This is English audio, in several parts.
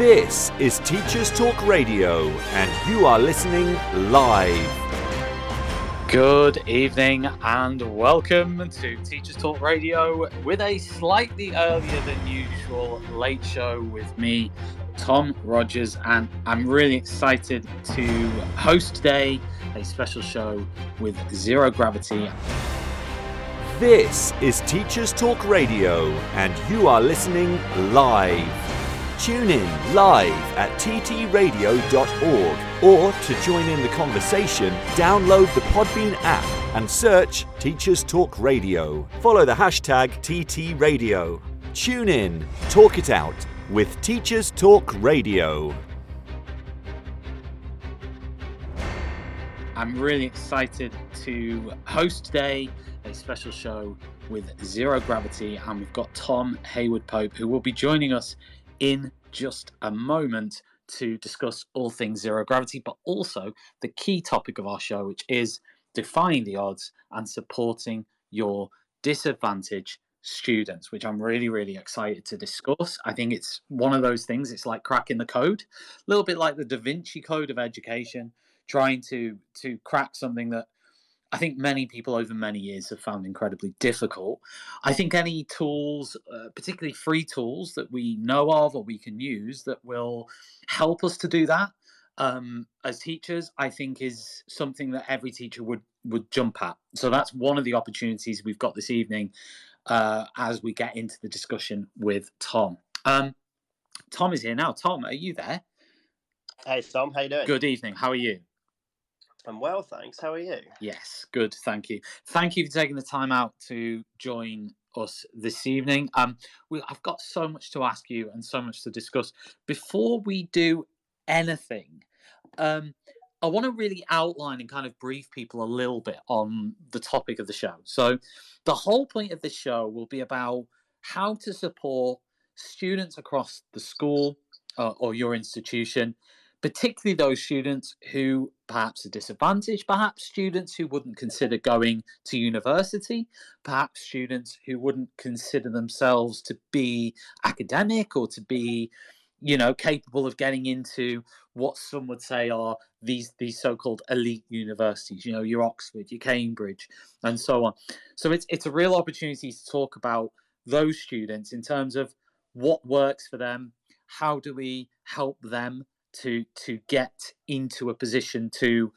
This is Teachers Talk Radio, and you are listening live. Good evening and welcome to Teachers Talk Radio with a slightly earlier than usual late show with me, Tom Rogers, and I'm really excited to host today a special show with Zero Gravity. This is Teachers Talk Radio, and you are listening live. Tune in live at ttradio.org or to join in the conversation, download the Podbean app and search Teachers Talk Radio. Follow the hashtag TTRadio. Tune in, talk it out with Teachers Talk Radio. I'm really excited to host today a special show with Zero Gravity, and we've got Tom Hayward Pope who will be joining us in just a moment to discuss all things zero gravity, but also the key topic of our show, which is defying the odds and supporting your disadvantaged students, which I'm really, really excited to discuss. I think it's one of those things, it's like cracking the code, a little bit like the Da Vinci Code of education, trying to to crack something that I think many people over many years have found incredibly difficult. I think any tools, uh, particularly free tools that we know of or we can use that will help us to do that um, as teachers, I think is something that every teacher would would jump at. So that's one of the opportunities we've got this evening uh, as we get into the discussion with Tom. Um, Tom is here now. Tom, are you there? Hey Tom, how you doing? Good evening. How are you? I'm well, thanks. How are you? Yes, good. Thank you. Thank you for taking the time out to join us this evening. Um, we, I've got so much to ask you and so much to discuss. Before we do anything, um, I want to really outline and kind of brief people a little bit on the topic of the show. So, the whole point of this show will be about how to support students across the school uh, or your institution particularly those students who perhaps are disadvantaged, perhaps students who wouldn't consider going to university, perhaps students who wouldn't consider themselves to be academic or to be you know capable of getting into what some would say are these these so-called elite universities you know your oxford your cambridge and so on. So it's it's a real opportunity to talk about those students in terms of what works for them how do we help them to to get into a position to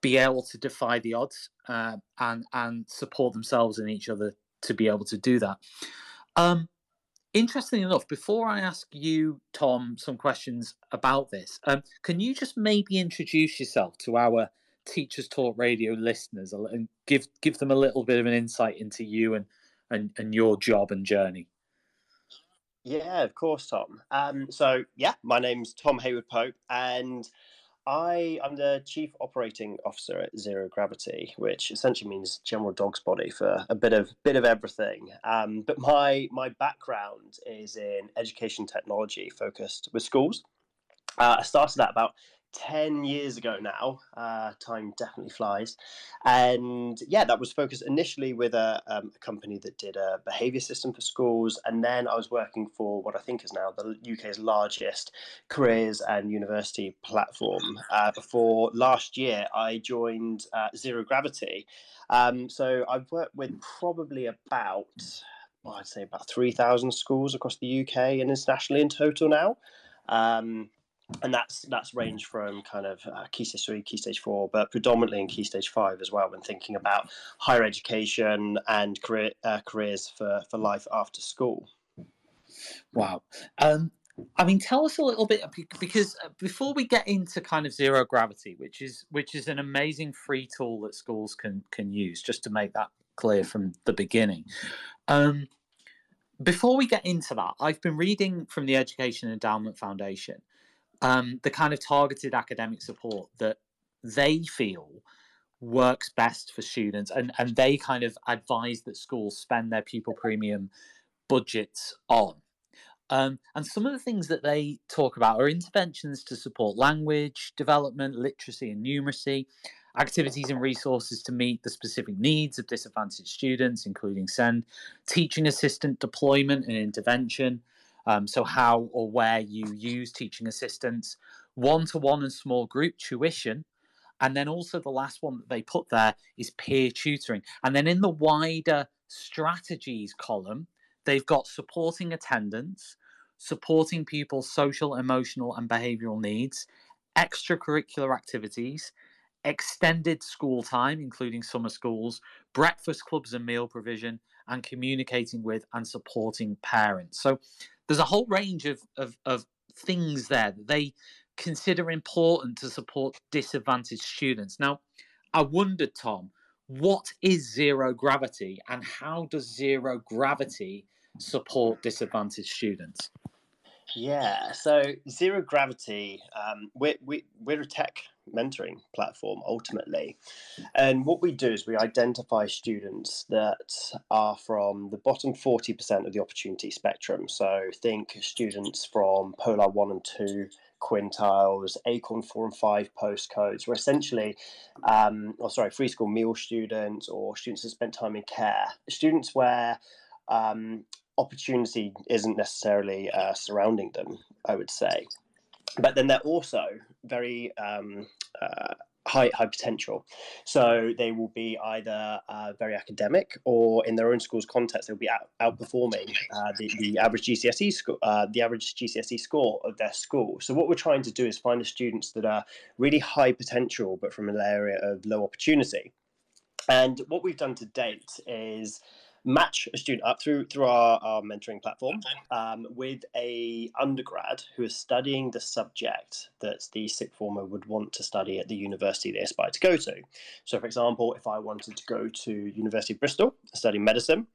be able to defy the odds uh, and and support themselves and each other to be able to do that. Um, interestingly enough, before I ask you, Tom, some questions about this, um, can you just maybe introduce yourself to our Teachers Talk Radio listeners and give give them a little bit of an insight into you and and, and your job and journey? Yeah, of course, Tom. Um, so yeah, my name's Tom Hayward Pope, and I am the chief operating officer at Zero Gravity, which essentially means general dog's body for a bit of bit of everything. Um, but my my background is in education technology, focused with schools. Uh, I started that about 10 years ago now. Uh, time definitely flies. And yeah, that was focused initially with a, um, a, company that did a behavior system for schools. And then I was working for what I think is now the UK's largest careers and university platform. Uh, before last year, I joined uh, Zero Gravity. Um, so I've worked with probably about, well, I'd say about 3,000 schools across the UK and internationally in total now. Um, and that's that's ranged from kind of uh, key stage three, key stage four, but predominantly in key stage five as well. When thinking about higher education and career uh, careers for for life after school. Wow. Um, I mean, tell us a little bit because uh, before we get into kind of zero gravity, which is which is an amazing free tool that schools can can use, just to make that clear from the beginning. Um, before we get into that, I've been reading from the Education Endowment Foundation, um, the kind of targeted academic support that they feel works best for students and, and they kind of advise that schools spend their pupil premium budgets on. Um, and some of the things that they talk about are interventions to support language development, literacy, and numeracy, activities and resources to meet the specific needs of disadvantaged students, including SEND, teaching assistant deployment and intervention, Um, so, how or where you use teaching assistants, one to one and small group tuition. And then also the last one that they put there is peer tutoring. And then in the wider strategies column, they've got supporting attendance, supporting pupils' social, emotional, and behavioral needs, extracurricular activities, extended school time, including summer schools, breakfast clubs and meal provision, and communicating with and supporting parents. So there's a whole range of, of, of things there that they consider important to support disadvantaged students. Now, I wondered, Tom, what is zero gravity and how does zero gravity support disadvantaged students? Yeah, so Zero Gravity, um, we're, we, we're a tech mentoring platform ultimately. And what we do is we identify students that are from the bottom 40% of the opportunity spectrum. So think students from Polar 1 and 2 quintiles, Acorn 4 and 5 postcodes, were essentially, um, or sorry, free school meal students or students that spent time in care, students where um, opportunity isn't necessarily uh, surrounding them, I would say. But then they're also very um, uh, high high potential. So they will be either uh, very academic or in their own school's context, they'll be out, outperforming uh, the, the average GCSE score, uh, the average GCSE score of their school. So what we're trying to do is find the students that are really high potential, but from an area of low opportunity. And what we've done to date is match a student up through through our, our mentoring platform um, with a undergrad who is studying the subject that the sixth former would want to study at the university they aspire to go to. So, for example, if I wanted to go to University of Bristol study medicine,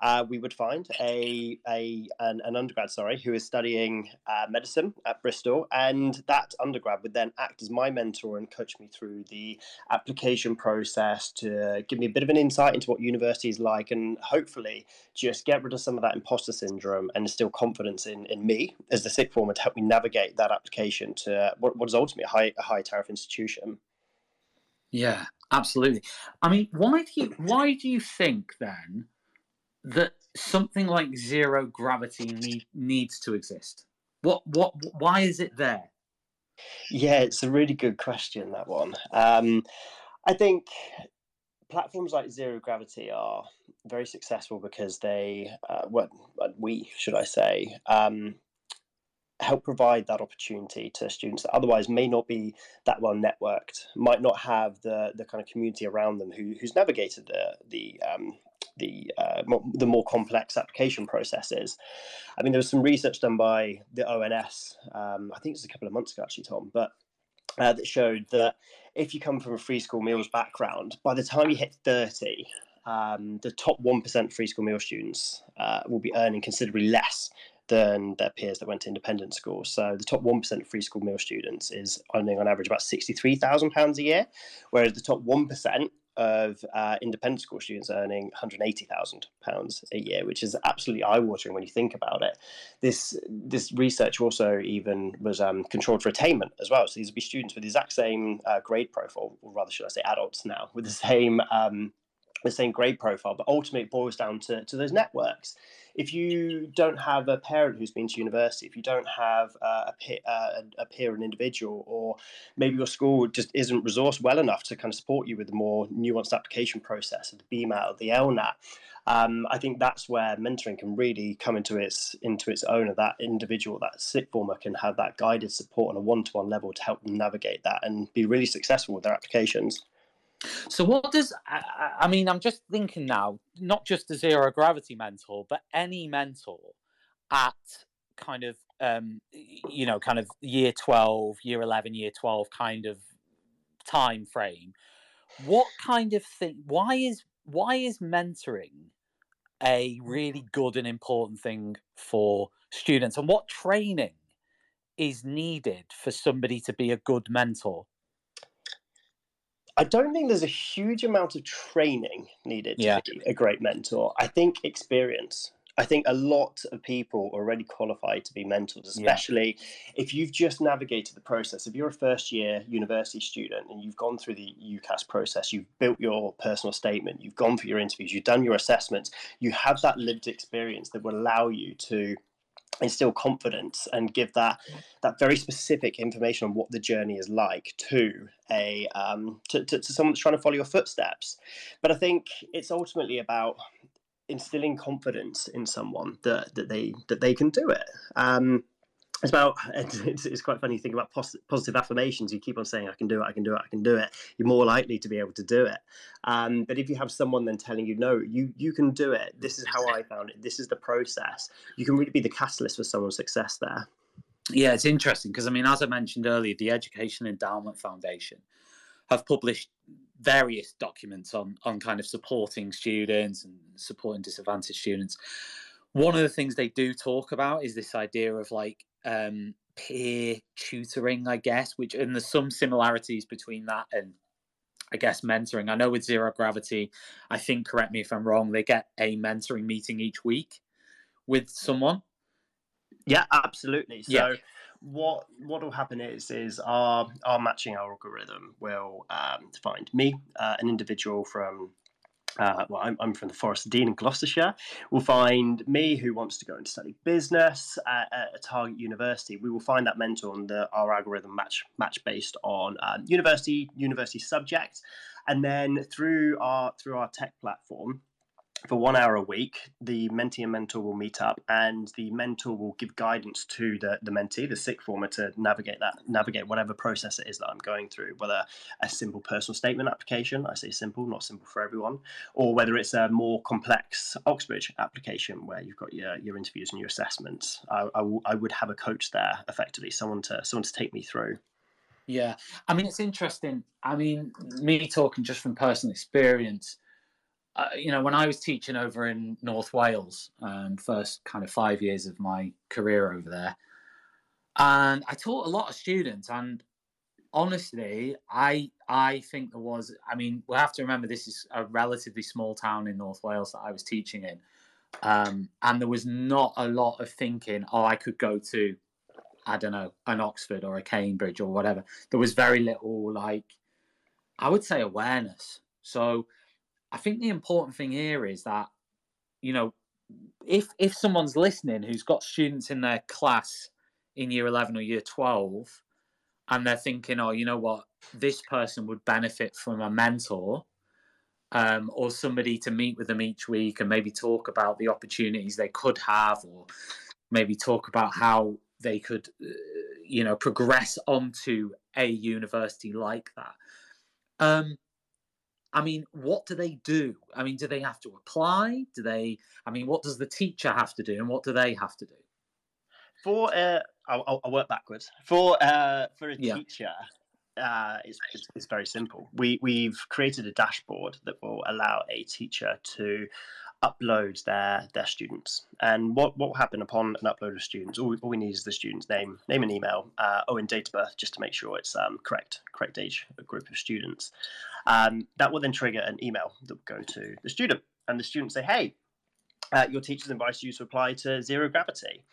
uh, we would find a, a an, an undergrad sorry who is studying uh, medicine at Bristol, and that undergrad would then act as my mentor and coach me through the application process to give me a bit of an insight into what university is like and hopefully just get rid of some of that imposter syndrome and instill confidence in, in me as the sixth former to help me navigate that application to what, what is ultimately a high, a high tariff institution. Yeah, absolutely. I mean, why do you why do you think then that something like zero gravity need, needs to exist? What what why is it there? Yeah, it's a really good question that one. Um, I think platforms like Zero Gravity are very successful because they, uh, well, we should I say, um, help provide that opportunity to students that otherwise may not be that well networked, might not have the the kind of community around them who who's navigated the the um, the uh, more, the more complex application processes. I mean, there was some research done by the ONS. Um, I think it was a couple of months ago, actually, Tom, but uh, that showed that if you come from a free school meals background, by the time you hit 30, um, the top 1% free school meal students uh, will be earning considerably less than their peers that went to independent schools. So the top 1% of free school meal students is earning on average about £63,000 a year, whereas the top 1% of uh, independent school students earning £180,000 a year, which is absolutely eye-watering when you think about it. This this research also even was um, controlled for attainment as well. So these would be students with the exact same uh, grade profile, or rather, should I say, adults now with the same um, the same grade profile, but ultimately it boils down to, to those networks. If you don't have a parent who's been to university, if you don't have uh, a, peer, uh, a peer, an individual, or maybe your school just isn't resourced well enough to kind of support you with the more nuanced application process of the BMAT or the LNAT, um, I think that's where mentoring can really come into its into its own. And that individual, that sixth former, can have that guided support on a one-to-one level to help them navigate that and be really successful with their applications. So, what does I, I mean? I'm just thinking now, not just a zero gravity mentor, but any mentor at kind of um, you know, kind of year 12, year 11, year 12 kind of time frame. What kind of thing? Why is why is mentoring a really good and important thing for students, and what training is needed for somebody to be a good mentor? I don't think there's a huge amount of training needed to yeah. be a great mentor. I think experience. I think a lot of people are already qualified to be mentors, especially yeah. if you've just navigated the process. If you're a first year university student and you've gone through the UCAS process, you've built your personal statement, you've gone for your interviews, you've done your assessments, you have that lived experience that will allow you to instill confidence and give that that very specific information on what the journey is like to a um, to, to, to someone that's trying to follow your footsteps. But i think it's ultimately about instilling confidence in someone that, that they that they can do it. Um, it's about it's, it's quite funny to think about positive affirmations you keep on saying i can do it i can do it i can do it you're more likely to be able to do it. Um, but if you have someone then telling you no you you can do it this is how i found it this is the process you can really be the catalyst for someone's success there. Yeah it's interesting because i mean as i mentioned earlier the education endowment foundation have published various documents on on kind of supporting students and supporting disadvantaged students. One of the things they do talk about is this idea of like um, peer tutoring, I guess, which and there's some similarities between that and I guess mentoring. I know with zero gravity, I think correct me if I'm wrong, they get a mentoring meeting each week with someone. Yeah, absolutely. So yeah. what what will happen is is our our matching algorithm will um, find me, uh, an individual from uh, well, I'm, I'm, from the Forest of Dean in Gloucestershire. We'll find me who wants to go and study business at, at a target university. We will find that mentor on the our algorithm match match based on um, university university subject, and then through our through our tech platform, for one hour a week, the mentee and mentor will meet up, and the mentor will give guidance to the, the mentee, the sick former, to navigate that, navigate whatever process it is that I'm going through, whether a simple personal statement application, I say simple, not simple for everyone, or whether it's a more complex Oxbridge application where you've got your, your interviews and your assessments. I, I, w- I would have a coach there, effectively, someone to someone to take me through. Yeah, I mean it's interesting. I mean, me talking just from personal experience uh, you know, when I was teaching over in North Wales, um, first kind of five years of my career over there, and I taught a lot of students. And honestly, I I think there was. I mean, we have to remember this is a relatively small town in North Wales that I was teaching in, um, and there was not a lot of thinking. Oh, I could go to, I don't know, an Oxford or a Cambridge or whatever. There was very little like, I would say awareness. So I think the important thing here is that, you know, if if someone's listening who's got students in their class in year 11 or year 12 and they're thinking oh you know what? This person would benefit from a mentor um, or somebody to meet with them each week and maybe talk about the opportunities they could have or maybe talk about how they could uh, you know progress onto a university like that. Um, I mean, what do they do? I mean, do they have to apply? Do they? I mean, what does the teacher have to do, and what do they have to do? For uh, I'll, I'll work backwards. For uh, for a yeah. teacher, uh, it's, it's, it's, very simple. We we've created a dashboard that will allow a teacher to upload their their students. And what what will happen upon an upload of students? All, all we need is the student's name, name and email, uh, oh, and date of birth, just to make sure it's um, correct correct age group of students. Um, that will then trigger an email that will go to the student, and the student say, "Hey, uh, your teacher's invited you to apply to Zero Gravity."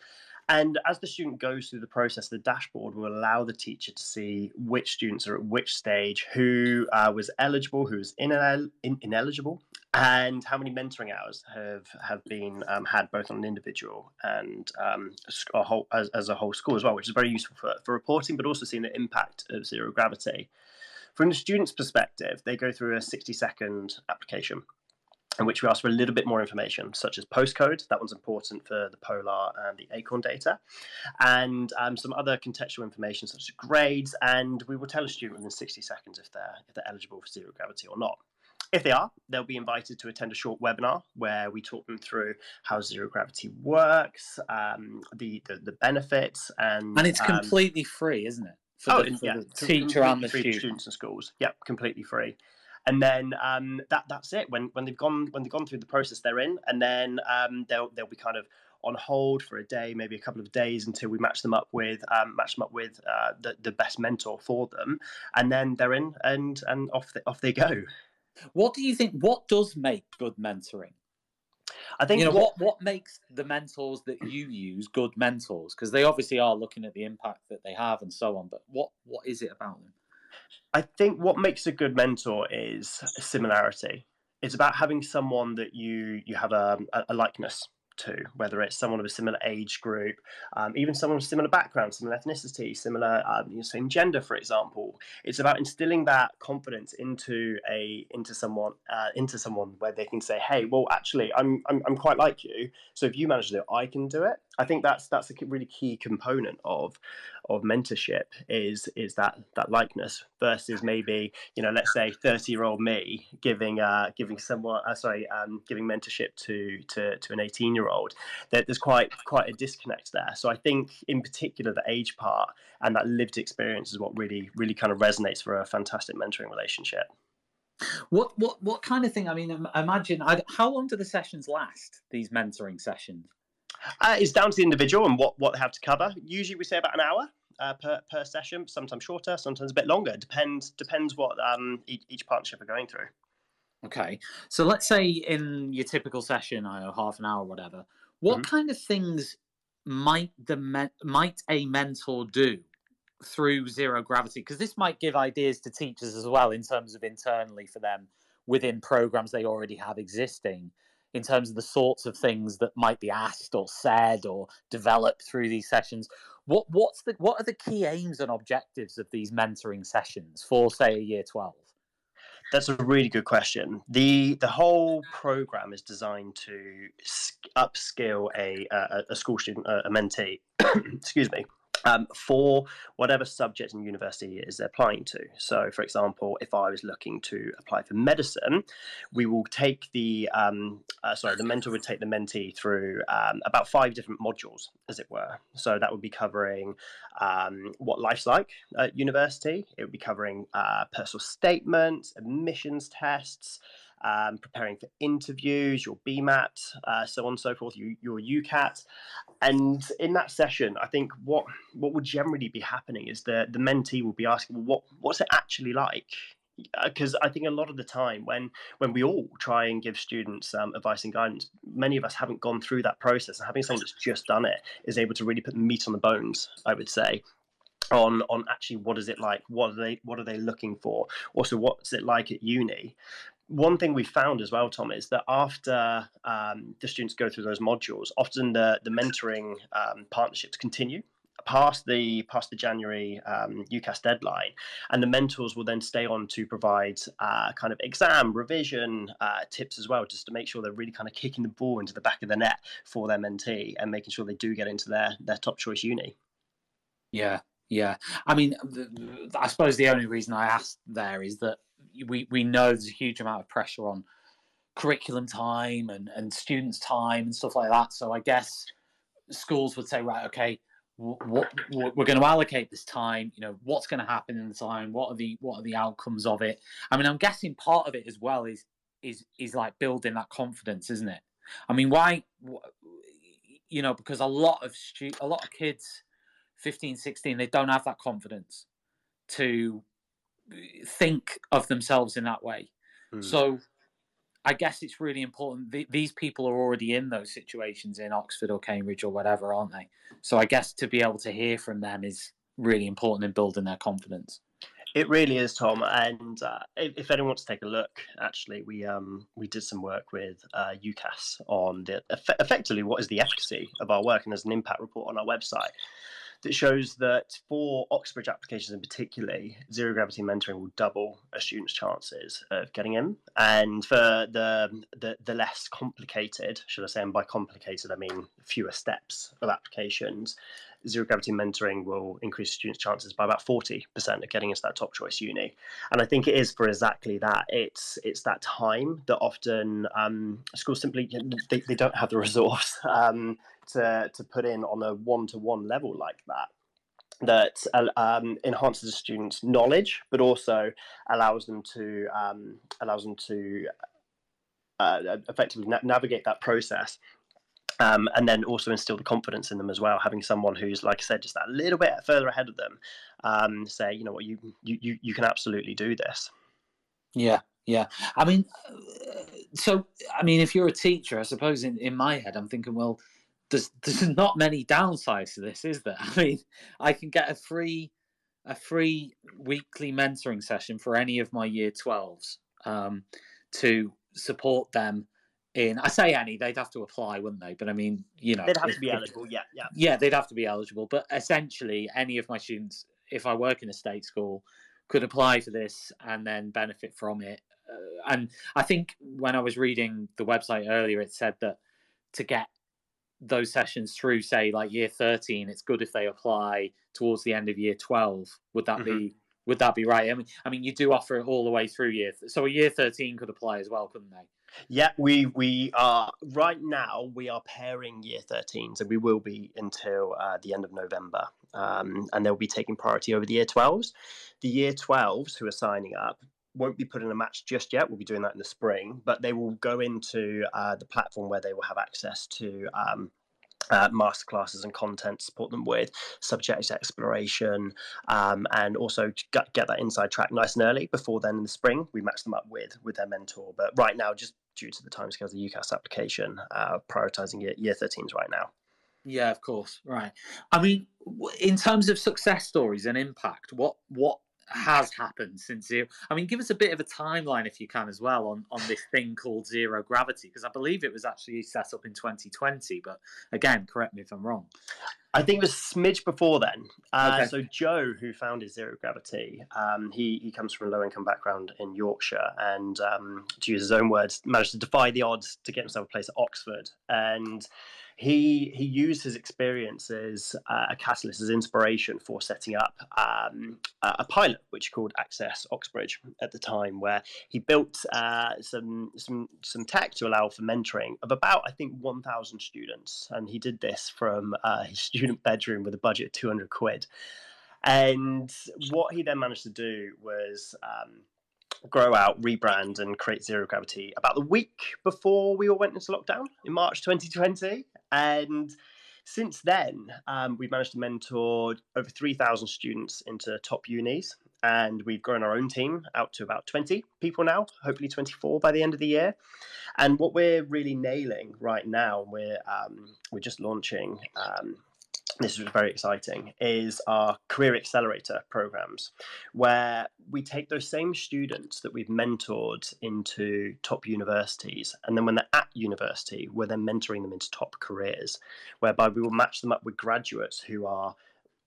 And as the student goes through the process, the dashboard will allow the teacher to see which students are at which stage, who uh, was eligible, who was inel- in- ineligible, and how many mentoring hours have have been um, had both on an individual and um, a whole, as, as, a whole school as well, which is very useful for, for reporting, but also seeing the impact of zero gravity. From the student's perspective, they go through a 60 second application in which we ask for a little bit more information, such as postcode. That one's important for the polar and the acorn data, and um, some other contextual information such as grades. And we will tell a student within 60 seconds if they're if they're eligible for zero gravity or not. If they are, they'll be invited to attend a short webinar where we talk them through how zero gravity works, um, the, the, the benefits, and and it's um, completely free, isn't it? For oh, the, for yeah, the teacher and the student. students and schools. Yep, completely free and then um, that that's it. When when they've gone when they've gone through the process they're in, and then um, they'll they'll be kind of on hold for a day, maybe a couple of days until we match them up with um, match them up with uh, the the best mentor for them, and then they're in and and off they, off they go. What do you think? What does make good mentoring? I think you know what what makes the mentors that you use good mentors because they obviously are looking at the impact that they have and so on. But what what is it about them? I think what makes a good mentor is similarity. It's about having someone that you you have a, a likeness to, whether it's someone of a similar age group, um, even someone of similar background, similar ethnicity, similar um, you know, same gender, for example. It's about instilling that confidence into a into someone uh, into someone where they can say, "Hey, well, actually, I'm, I'm I'm quite like you. So if you manage to do it, I can do it." I think that's that's a really key component of of mentorship is is that that likeness versus maybe you know let's say 30 year old me giving uh giving someone uh, sorry um giving mentorship to to to an 18 year old that there's quite quite a disconnect there. So i think in particular the age part and that lived experience is what really really kind of resonates for a fantastic mentoring relationship. What what what kind of thing i mean imagine how long do the sessions last these mentoring sessions uh, it's down to the individual and what, what they have to cover. Usually, we say about an hour uh, per, per session, sometimes shorter, sometimes a bit longer. Depends depends what um, each, each partnership are going through. Okay, so let's say in your typical session, I know half an hour, or whatever. What mm-hmm. kind of things might the me- might a mentor do through zero gravity? Because this might give ideas to teachers as well in terms of internally for them within programs they already have existing in terms of the sorts of things that might be asked or said or developed through these sessions. What what's the what are the key aims and objectives of these mentoring sessions for say a year 12? That's a really good question. the The whole program is designed to upskill a a, a school student, a mentee, excuse me, um, for whatever subject and university is they're applying to. So, for example, if I was looking to apply for medicine, we will take the um, uh, sorry, the mentor would take the mentee through um, about five different modules, as it were. So that would be covering um, what life's like at university. It would be covering uh, personal statements, admissions tests um, preparing for interviews, your BMAT, uh, so on and so forth, you, your UCAT. And in that session, I think what what would generally be happening is the the mentee will be asking, well, what what's it actually like? because uh, I think a lot of the time when when we all try and give students um, advice and guidance, many of us haven't gone through that process, and having someone that's just done it is able to really put the meat on the bones. I would say on on actually what is it like what are they what are they looking for also what's it like at uni one thing we found as well, Tom, is that after um, the students go through those modules, often the the mentoring um, partnerships continue past the past the January um, UCAS deadline, and the mentors will then stay on to provide uh, kind of exam revision uh, tips as well, just to make sure they're really kind of kicking the ball into the back of the net for their mentee and making sure they do get into their their top choice uni. Yeah, yeah. I mean, I suppose the only reason I asked there is that we we know there's a huge amount of pressure on curriculum time and and students time and stuff like that. So I guess schools would say, right, okay, what, we're going to allocate this time. You know, what's going to happen in the time? What are the what are the outcomes of it? I mean, I'm guessing part of it as well is is is like building that confidence, isn't it? I mean, why? You know, because a lot of stu- a lot of kids, 15, 16, they don't have that confidence to think of themselves in that way. Mm. So I guess it's really important. these people are already in those situations in Oxford or Cambridge or whatever, aren't they? So I guess to be able to hear from them is really important in building their confidence. It really is, Tom. And uh, if, if, anyone wants to take a look, actually, we um, we did some work with uh, UCAS on the effectively what is the efficacy of our work, and there's an impact report on our website that shows that for Oxbridge applications in particular, zero gravity mentoring will double a student's chances of getting in. And for the, the, the less complicated, should I say, and by complicated I mean fewer steps of applications, zero gravity mentoring will increase students' chances by about 40% of getting into that top choice uni. And I think it is for exactly that. It's it's that time that often um, schools simply they, they don't have the resource um, to, to put in on a one to one level like that that uh, um, enhances a student's knowledge, but also allows them to um, allows them to uh, effectively na- navigate that process, um, and then also instill the confidence in them as well. Having someone who's, like I said, just that little bit further ahead of them, um, say, you know what, you you you can absolutely do this. Yeah, yeah. I mean, uh, so I mean, if you're a teacher, I suppose in in my head, I'm thinking, well there's there's not many downsides to this, is there? I mean, I can get a free a free weekly mentoring session for any of my year 12s um, to support them in I say any, they'd have to apply, wouldn't they? But I mean, you know, They'd have to be eligible. Yeah, yeah. yeah, they'd have to be eligible. But essentially, any of my students, if I work in a state school, could apply for this and then benefit from it. Uh, and I think when I was reading the website earlier, it said that to get those sessions through, say like year thirteen, it's good if they apply towards the end of year twelve. Would that be would that be right? I mean, I mean, you do offer it all the way through year, th- so a year thirteen could apply as well, couldn't they? Yeah, we we are right now. We are pairing year 13s, and we will be until uh, the end of November. Um, and they'll be taking priority over the year 12s. The year 12s who are signing up won't be put in a match just yet. We'll be doing that in the spring, but they will go into uh, the platform where they will have access to. Um, uh, masterclasses and content to support them with subject exploration um, and also to get, that inside track nice and early before then in the spring we match them up with with their mentor but right now just due to the timescales of the UCAS application, uh, prioritizing year, year 13s right now. Yeah, of course. Right. I mean, in terms of success stories and impact, what what has happened since zero? I mean, give us a bit of a timeline if you can as well on on this thing called zero gravity because I believe it was actually set up in 2020. But again, correct me if I'm wrong. I think it was smidge before then. Uh, Okay. So Joe, who founded Zero Gravity, um, he he comes from a low income background in Yorkshire, and um, to use his own words, managed to defy the odds to get himself a place at Oxford. And he he used his experiences uh, a catalyst as inspiration for setting up um, a pilot, which called Access Oxbridge at the time, where he built uh, some some some tech to allow for mentoring of about I think 1,000 students, and he did this from uh, his student bedroom with a budget of 200 quid. And what he then managed to do was um, grow out, rebrand, and create Zero Gravity about the week before we all went into lockdown in March 2020. And since then, um, we've managed to mentor over 3,000 students into top unis. And we've grown our own team out to about 20 people now, hopefully 24 by the end of the year. And what we're really nailing right now, we're um, we're just launching. Um, this is very exciting. Is our career accelerator programs, where we take those same students that we've mentored into top universities, and then when they're at university, we're then mentoring them into top careers, whereby we will match them up with graduates who are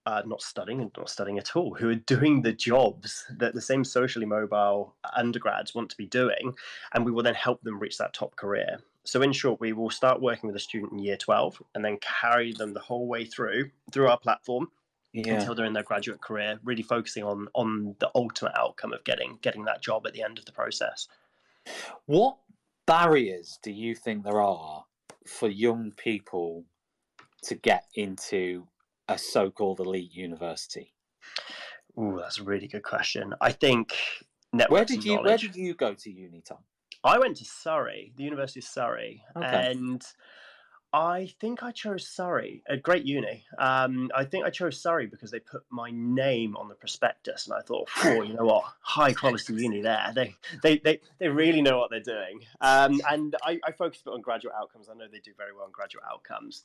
uh, not studying and not studying at all, who are doing the jobs that the same socially mobile undergrads want to be doing, and we will then help them reach that top career. So, in short, we will start working with a student in year 12 and then carry them the whole way through through our platform Yeah. until they're in their graduate career, really focusing on on the ultimate outcome of getting getting that job at the end of the process. What barriers do you think there are for young people to get into a so-called elite university? Ooh, that's a really good question. I think Where did you Where did you go to uni, Tom? I went to Surrey, the University of Surrey, Okay. and I think I chose Surrey, a great uni. Um, I think I chose Surrey because they put my name on the prospectus, and I thought, oh, you know what, high quality uni there. They they they, they really know what they're doing. Um, and I, I focused a bit on graduate outcomes. I know they do very well on graduate outcomes.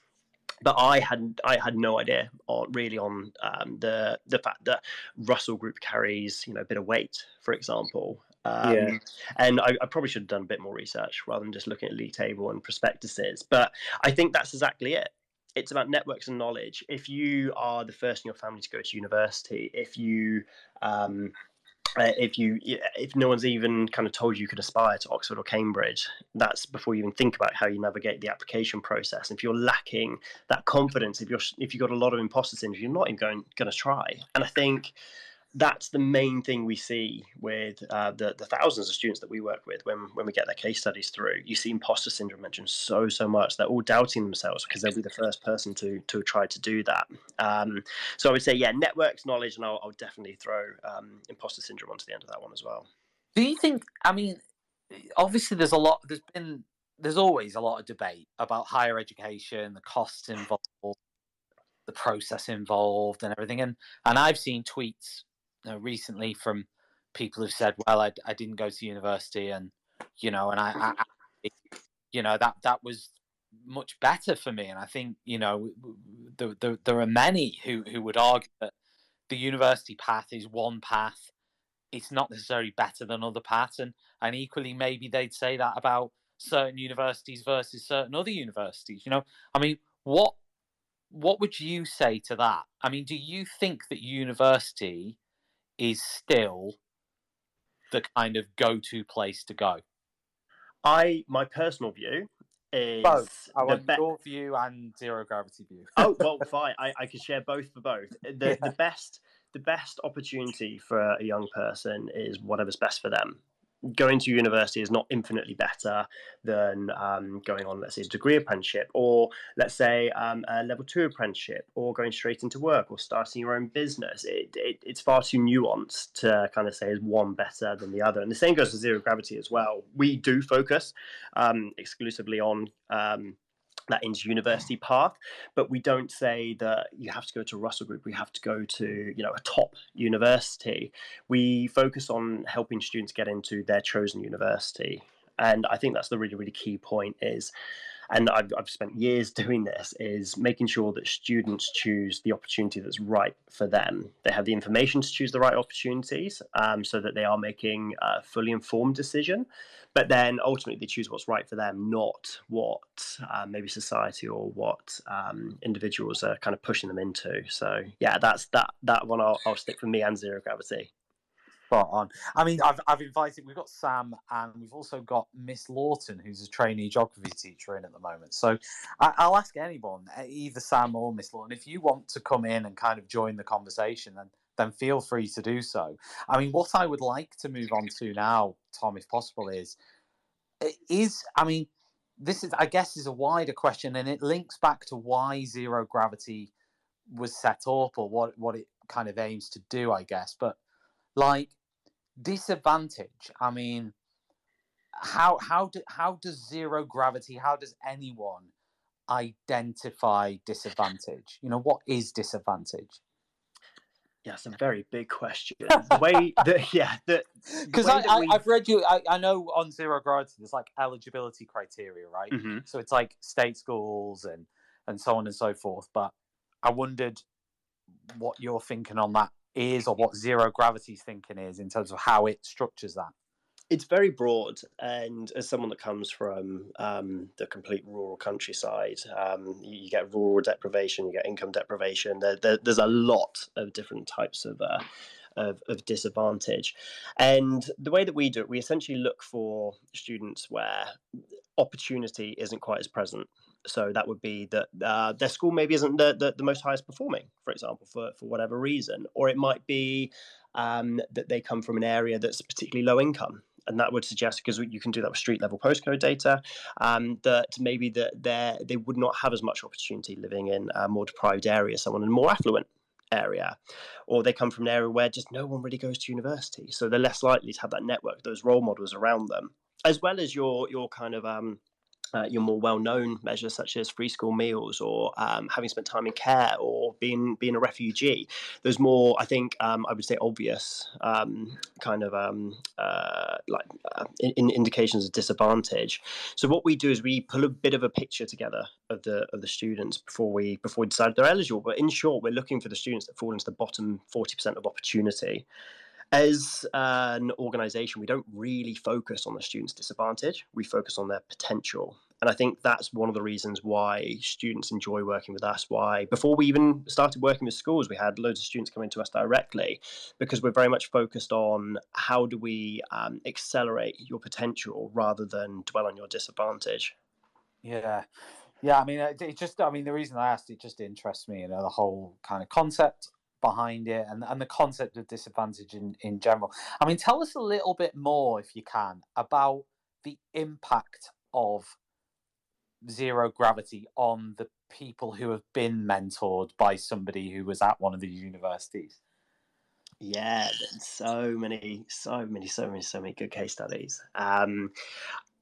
But I had I had no idea on really on um, the the fact that Russell Group carries you know a bit of weight, for example. Um, Yeah. and I, I probably should have done a bit more research rather than just looking at league table and prospectuses. But I think that's exactly it. It's about networks and knowledge. If you are the first in your family to go to university, if you um, uh, if you if no one's even kind of told you you could aspire to Oxford or Cambridge, that's before you even think about how you navigate the application process. If you're lacking that confidence, if you're if you've got a lot of imposter syndrome, you're not even going going to try. And I think that's the main thing we see with uh, the the thousands of students that we work with when when we get their case studies through. You see imposter syndrome mentioned so so much. They're all doubting themselves because they'll be the first person to to try to do that. Um, so I would say yeah, networks, knowledge, and I'll, I'll definitely throw um, imposter syndrome onto the end of that one as well. Do you think? I mean, obviously, there's a lot. There's been. There's always a lot of debate about higher education, the costs involved, the process involved, and everything. And and I've seen tweets know, recently from people who've said, "Well, I, I didn't go to university, and you know, and I, I, I you know, that that was much better for me." And I think you know, there there, there are many who who would argue that the university path is one path it's not necessarily better than other paths and and equally maybe they'd say that about certain universities versus certain other universities. You know, I mean, what what would you say to that? I mean, do you think that university is still the kind of go-to place to go? I my personal view is both. I want be- your view and zero gravity view. oh well, fine. I, I can share both for both. The Yeah. the best the best opportunity for a young person is whatever's best for them. Going to university is not infinitely better than um, going on, let's say, a degree apprenticeship, or let's say um, a level two apprenticeship, or going straight into work, or starting your own business. It, it, it's far too nuanced to kind of say is one better than the other. And the same goes for zero gravity as well. We do focus um, exclusively on um, that into university path but we don't say that you have to go to russell group we have to go to you know a top university. We focus on helping students get into their chosen university and i think that's the really really key point is and I've, I've spent years doing this is making sure that students choose the opportunity that's right for them. They have the information to choose the right opportunities um, so that they are making a fully informed decision but then ultimately they choose what's right for them not what uh, maybe society or what um, individuals are kind of pushing them into so yeah that's that that one i'll, I'll stick for me and zero gravity Spot on. I mean, I've I've invited. We've got Sam, and we've also got Miss Lawton, who's a trainee geography teacher in at the moment. So I, I'll ask anyone, either Sam or Miss Lawton, if you want to come in and kind of join the conversation, then then feel free to do so. I mean, what I would like to move on to now, Tom, if possible, is is I mean, this is I guess is a wider question, and it links back to why zero gravity was set up or what what it kind of aims to do, I guess. But like disadvantage i mean how how do, how does zero gravity how does anyone identify disadvantage you know what is disadvantage yeah a very big question the way that yeah because I, that I we- i've read you I, I know on zero gravity there's like eligibility criteria right? Mhm. so it's like state schools and and so on and so forth but i wondered what you're thinking on that is or what zero gravity's thinking is in terms of how it structures that it's very broad and as someone that comes from um, the complete rural countryside um, you, you get rural deprivation you get income deprivation. There, there, there's a lot of different types of, uh, of of disadvantage. And the way that we do it we essentially look for students where opportunity isn't quite as present. So that would be that uh, their school maybe isn't the, the, the most highest performing for example for, for whatever reason. Or it might be um, that they come from an area that's particularly low income and that would suggest because you can do that with street level postcode data um, that maybe that they would not have as much opportunity living in a more deprived area someone in a more affluent area or they come from an area where just no one really goes to university. So they're less likely to have that network those role models around them as well as your your kind of um, uh, your more well-known measures such as free school meals or um, having spent time in care or being being a refugee. There's more i think um, i would say obvious um, kind of um, uh, like uh, in, in indications of disadvantage. So what we do is we pull a bit of a picture together of the of the students before we before we decide they're eligible. But in short we're looking for the students that fall into the bottom 40% of opportunity as an organization, we don't really focus on the student's disadvantage. We focus on their potential. And I think that's one of the reasons why students enjoy working with us. Why, before we even started working with schools, we had loads of students coming to us directly because we're very much focused on how do we um, accelerate your potential rather than dwell on your disadvantage. Yeah, yeah. I mean, it, it just. I mean, the reason I asked it just interests me. You know, the whole kind of concept behind it and and the concept of disadvantage in in general. I mean, tell us a little bit more, if you can, about the impact of zero gravity on the people who have been mentored by somebody who was at one of the universities. Yeah, so many, so many, so many, so many good case studies. Um,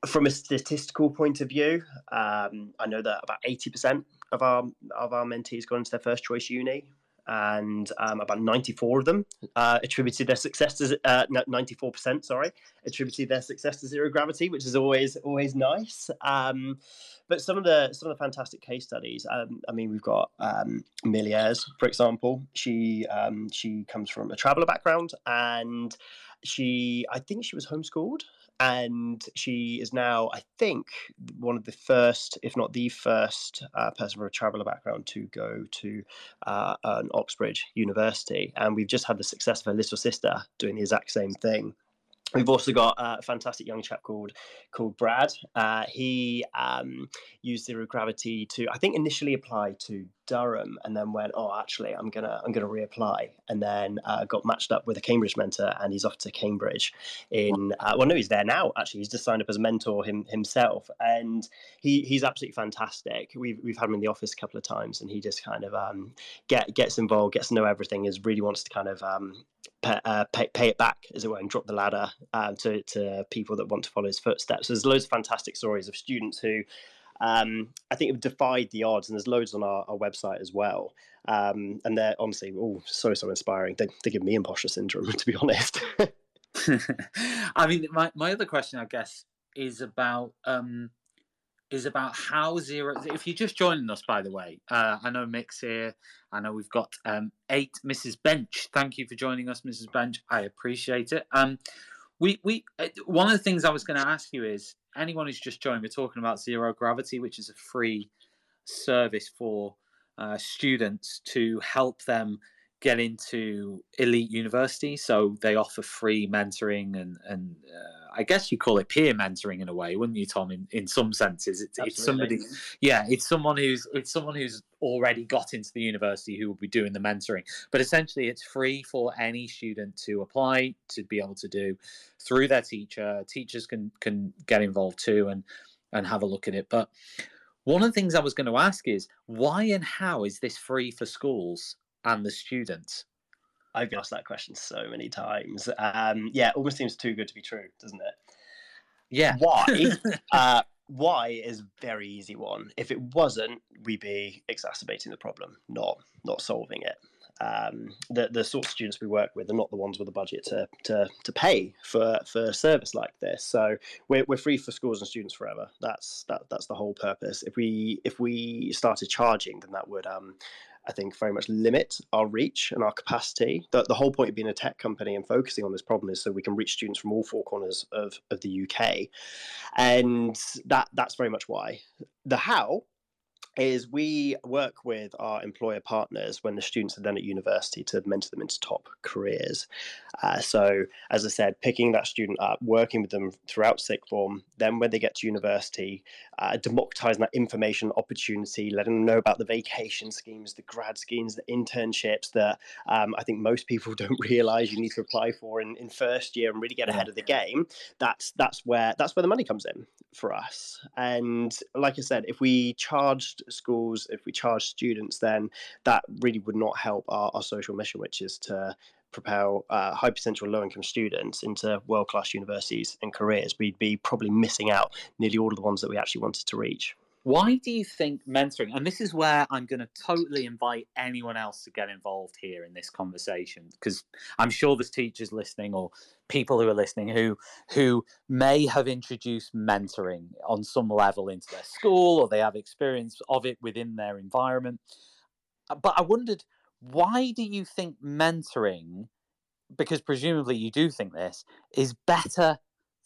from a statistical point of view, um, I know that about eighty percent of our of our mentees got into their first choice uni, and um, about ninety four of them uh, attributed their success to uh, ninety four percent. Sorry, attributed their success to zero gravity, which is always always nice. Um, but some of the some of the fantastic case studies. Um, I mean, we've got um, Miliers, for example. She um, she comes from a traveller background, and she I think she was homeschooled, and she is now, I think, one of the first, if not the first, uh, person from a traveller background to go to uh, an Oxbridge University. And we've just had the success of her little sister doing the exact same thing. We've also got a fantastic young chap called called Brad. Uh, he um, used zero gravity to, I think, initially apply to Durham, and then went, "Oh, actually, I'm gonna I'm gonna reapply." And then uh, got matched up with a Cambridge mentor, and he's off to Cambridge. In uh, well, no, he's there now. Actually, he's just signed up as a mentor him, himself, and he he's absolutely fantastic. We've we've had him in the office a couple of times, and he just kind of um, get gets involved, gets to know everything, is really wants to kind of um, pay, uh, pay, pay, it back, as it were, and drop the ladder uh, to, to people that want to follow his footsteps. There's loads of fantastic stories of students who um, I think it defied the odds, and there's loads on our, our website as well. Um, and they're honestly all so, so inspiring. They, they give me imposter syndrome, to be honest. I mean, my, my other question, I guess, is about um, is about how zero. If you're just joining us, by the way, uh, I know Mick's here. I know we've got um, eight Mrs. Bench. Thank you for joining us, Mrs. Bench. I appreciate it. Um, we we uh, one of the things I was going to ask you is anyone who's just joined. We're talking about zero gravity, which is a free service for uh, students to help them get into elite university. So they offer free mentoring and and uh, I guess you call it peer mentoring in a way, wouldn't you, Tom? In in some senses, it's, it's somebody, yeah, it's someone who's it's someone who's already got into the university who will be doing the mentoring. But essentially, it's free for any student to apply to be able to do through their teacher. Teachers can can get involved too and and have a look at it. But one of the things I was going to ask is why and how is this free for schools and the students? I've been asked that question so many times. Um, yeah, almost seems too good to be true, doesn't it? Yeah. Why? uh, why is very easy one. If it wasn't, we'd be exacerbating the problem, not not solving it. Um, the the sort of students we work with are not the ones with a budget to to, to pay for for a service like this. So we're, we're free for schools and students forever. That's that that's the whole purpose. If we if we started charging, then that would um, I think, very much limit our reach and our capacity. The, the whole point of being a tech company and focusing on this problem is so we can reach students from all four corners of, of the UK. And that that's very much why. The how is we work with our employer partners when the students are then at university to mentor them into top careers. Uh, so, as I said, picking that student up, working with them throughout sixth form, then when they get to university, uh, democratizing that information opportunity, letting them know about the vacation schemes, the grad schemes, the internships that um, I think most people don't realize you need to apply for in, in first year and really get ahead of the game. That's that's where that's where the money comes in for us. And like I said, if we charged schools, if we charge students, then that really would not help our, our social mission, which is to propel uh, high potential low income students into world class universities and careers. We'd be probably missing out nearly all of the ones that we actually wanted to reach. Why do you think mentoring, and this is where I'm going to totally invite anyone else to get involved here in this conversation, because I'm sure there's teachers listening or people who are listening who who may have introduced mentoring on some level into their school or they have experience of it within their environment. Uh, but I wondered, why do you think mentoring, because presumably you do think this, is better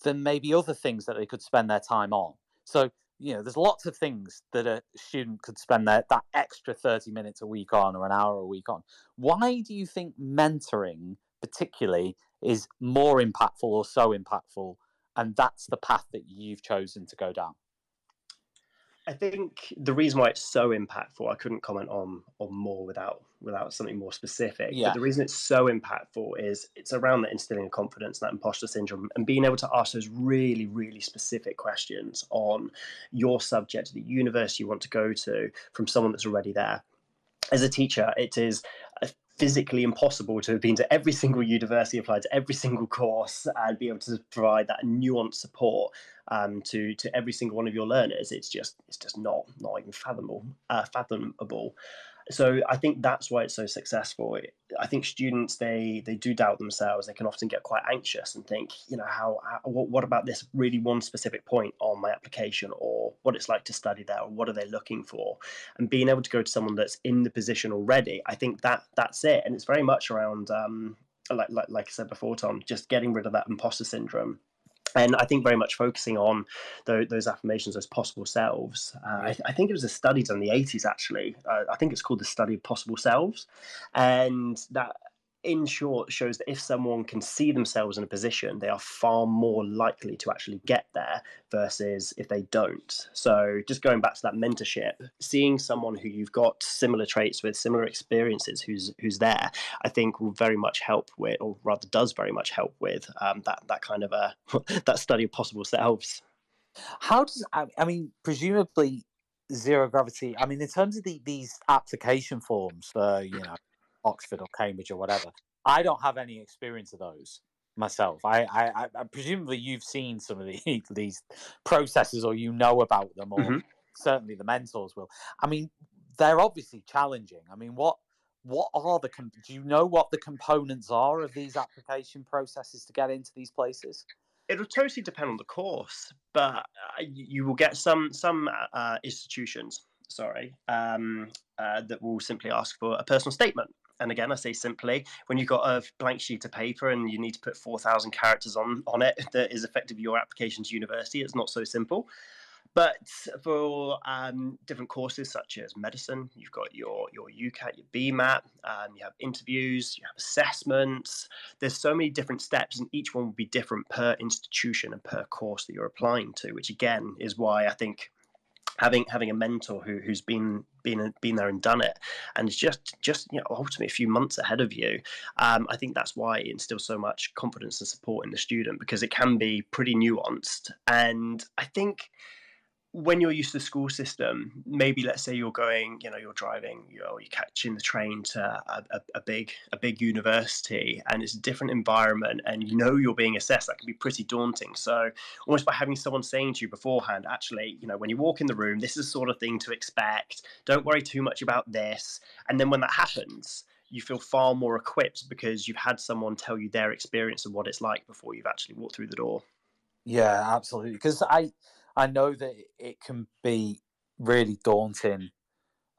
than maybe other things that they could spend their time on? So you know, there's lots of things that a student could spend their, that extra 30 minutes a week on or an hour a week on. Why do you think mentoring, particularly, is more impactful or so impactful? And that's the path that you've chosen to go down? I think the reason why it's so impactful, I couldn't comment on on more without without something more specific. Yeah. But the reason it's so impactful is it's around that instilling of confidence, that imposter syndrome, and being able to ask those really, really specific questions on your subject, the university you want to go to, from someone that's already there. As a teacher, it is physically impossible to have been to every single university, applied to every single course, and be able to provide that nuanced support um, to to every single one of your learners. It's just it's just not not even fathomable. Uh, fathomable so I think that's why it's so successful. I think students they they do doubt themselves. They can often get quite anxious and think, you know, how, how what, what about this really one specific point on my application, or what it's like to study there, or what are they looking for? And being able to go to someone that's in the position already, I think that that's it. And it's very much around, um, like, like like I said before, Tom, just getting rid of that imposter syndrome and I think very much focusing on those, those affirmations as possible selves. Uh, I, I, think it was a study done in the 80s, actually. Uh, I think it's called the study of possible selves. And that in short, shows that if someone can see themselves in a position, they are far more likely to actually get there versus if they don't. So, just going back to that mentorship, seeing someone who you've got similar traits with, similar experiences, who's who's there, I think will very much help with, or rather, does very much help with um, that that kind of a that study of possible selves. How does I mean, presumably zero gravity. I mean, in terms of the, these application forms for you know Oxford or Cambridge or whatever. I don't have any experience of those myself. I, I, I presumably you've seen some of the, these processes or you know about them, or mm-hmm. certainly the mentors will. I mean, they're obviously challenging. I mean, what what are the do you know what the components are of these application processes to get into these places? It'll totally depend on the course, but uh, you will get some some uh, institutions, sorry, um, uh, that will simply ask for a personal statement and again, I say simply, when you've got a blank sheet of paper and you need to put 4,000 characters on, on it that is effectively your application to university, it's not so simple. But for um, different courses such as medicine, you've got your your UCAT, your BMAT, um, you have interviews, you have assessments. There's so many different steps, and each one will be different per institution and per course that you're applying to. Which again is why I think having having a mentor who who's been been been there and done it and it's just just you know ultimately a few months ahead of you um, i think that's why it instills so much confidence and support in the student because it can be pretty nuanced. And i think when you're used to the school system, maybe let's say you're going, you know, you're driving, you know, you're catching the train to a, a, a, big a big university, and it's a different environment, and you know you're being assessed. That can be pretty daunting. So almost by having someone saying to you beforehand, actually, you know, when you walk in the room, this is the sort of thing to expect. Don't worry too much about this. And then when that happens, you feel far more equipped because you've had someone tell you their experience of what it's like before you've actually walked through the door. Yeah, absolutely. Because I I know that it can be really daunting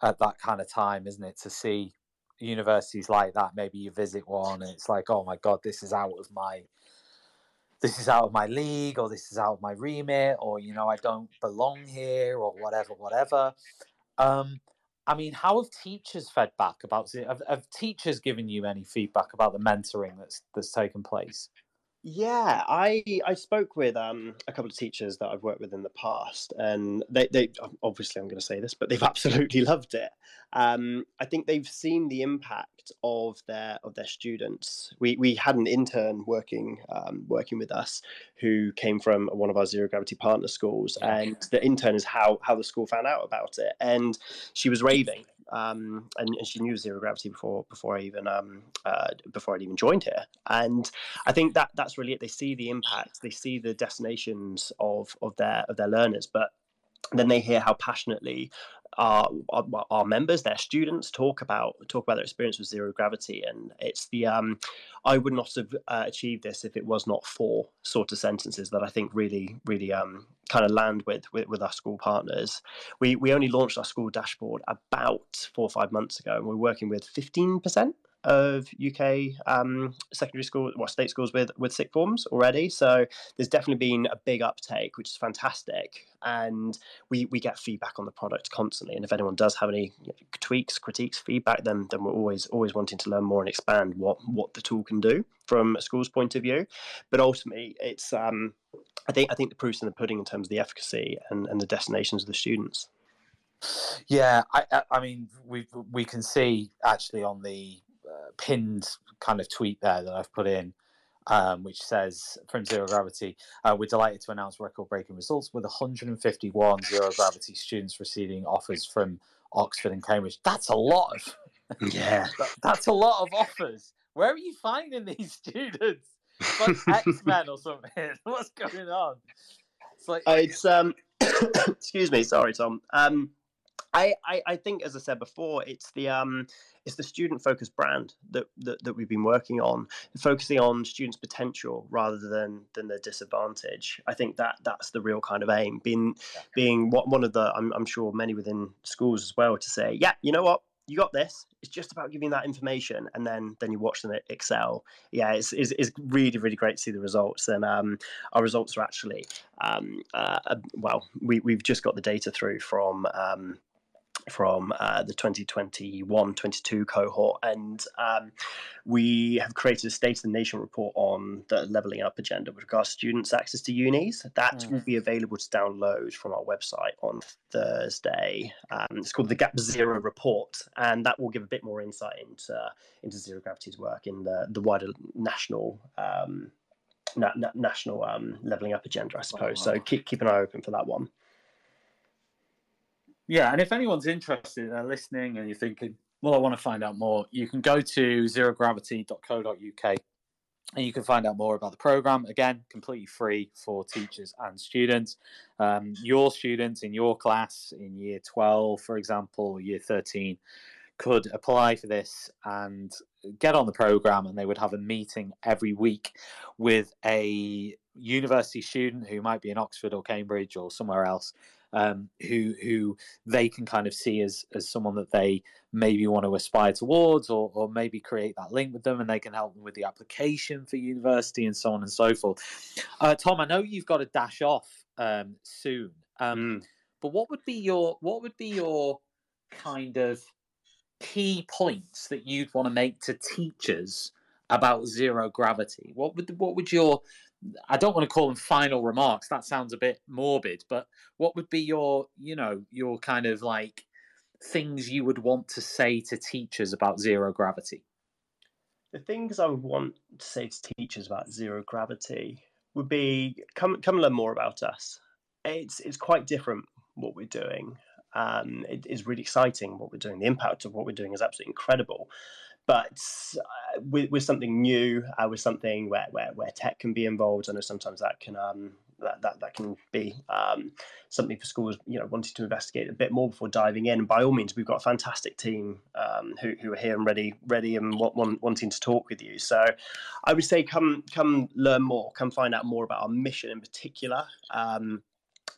at that kind of time, isn't it? To see universities like that, maybe you visit one and it's like, oh my god, this is out of my this is out of my league or this is out of my remit or you know I don't belong here or whatever, whatever. Um, I mean, how have teachers fed back about? Have, have teachers given you any feedback about the mentoring that's that's taken place? Yeah, I I spoke with um, a couple of teachers that I've worked with in the past, and they they obviously I'm going to say this, but they've absolutely loved it. Um, I think they've seen the impact of their of their students. We we had an intern working um, working with us who came from one of our zero gravity partner schools, and the intern is how how the school found out about it, and she was raving um, and, and, she knew zero gravity before before I even um, uh, before I'd even joined here. And I think that that's really it. They see the impact, they see the destinations of of their of their learners, but then they hear how passionately our, our, our, members, their students, talk about talk about their experience with zero gravity, and it's the um, I would not have uh, achieved this if it was not for sort of sentences that I think really really um, kind of land with, with with our school partners. We we only launched our school dashboard about four or five months ago, and we're working with fifteen percent of UK um, secondary school, well, state schools with with sixth forms already. So there's definitely been a big uptake, which is fantastic. And we we get feedback on the product constantly. And if anyone does have any you know, tweaks, critiques, feedback, then then we're always always wanting to learn more and expand what what the tool can do from a school's point of view. But ultimately, it's um, I think I think the proof's in the pudding in terms of the efficacy and, and the destinations of the students. Yeah, I, I mean, we we can see actually on the pinned kind of tweet there that I've put in, um, which says from Zero Gravity, uh, we're delighted to announce record breaking results with 151 Zero Gravity students receiving offers from Oxford and Cambridge. That's a lot of, yeah, that's a lot of offers. Where are you finding these students? like X Men or something. What's going on? It's like uh, it's um. excuse me, sorry, Tom. Um, I, I, I think, as I said before, it's the um, it's the student focused brand that, that that we've been working on, focusing on students' potential rather than than their disadvantage. I think that that's the real kind of aim. Being being what one of the I'm, I'm sure many within schools as well to say, yeah, you know what, you got this. It's just about giving that information, and then then you watch them excel. Yeah, it's, it's, it's really really great to see the results, and um, our results are actually um, uh, well, we we've just got the data through from. Um, from uh, the 2021-22 cohort and um, we have created a state of the nation report on the levelling up agenda with regards to students access to unis. That mm. will be available to download from our website on thursday. Um, it's called the gap zero report and that will give a bit more insight into into zero gravity's work in the, the wider national um, na- na- national um, levelling up agenda i suppose. so keep, keep an eye open for that one yeah, and if anyone's interested, they're listening, and you're thinking, well, I want to find out more, you can go to zerogravity.co.uk and you can find out more about the program. Again, completely free for teachers and students. Um, your students in your class in year 12, for example, year 13, could apply for this and get on the program, and they would have a meeting every week with a university student who might be in Oxford or Cambridge or somewhere else um, who who they can kind of see as as someone that they maybe want to aspire towards, or or maybe create that link with them, and they can help them with the application for university and so on and so forth. Uh, Tom, I know you've got to dash off um, soon, um, mm. but what would be your what would be your kind of key points that you'd want to make to teachers about zero gravity? What would what would your I don't want to call them final remarks. That sounds a bit morbid, but what would be your, you know, your kind of like things you would want to say to teachers about zero gravity? The things I would want to say to teachers about zero gravity would be come come learn more about us. It's it's quite different what we're doing. Um, it is really exciting what we're doing. The impact of what we're doing is absolutely incredible but uh, with, with something new, uh, with something where, where, where tech can be involved, I know sometimes that can um, that, that, that can be um, something for schools, you know, wanting to investigate a bit more before diving in. And by all means, we've got a fantastic team um, who, who are here and ready, ready and want, want, wanting to talk with you. So, I would say come come learn more, come find out more about our mission in particular. Um,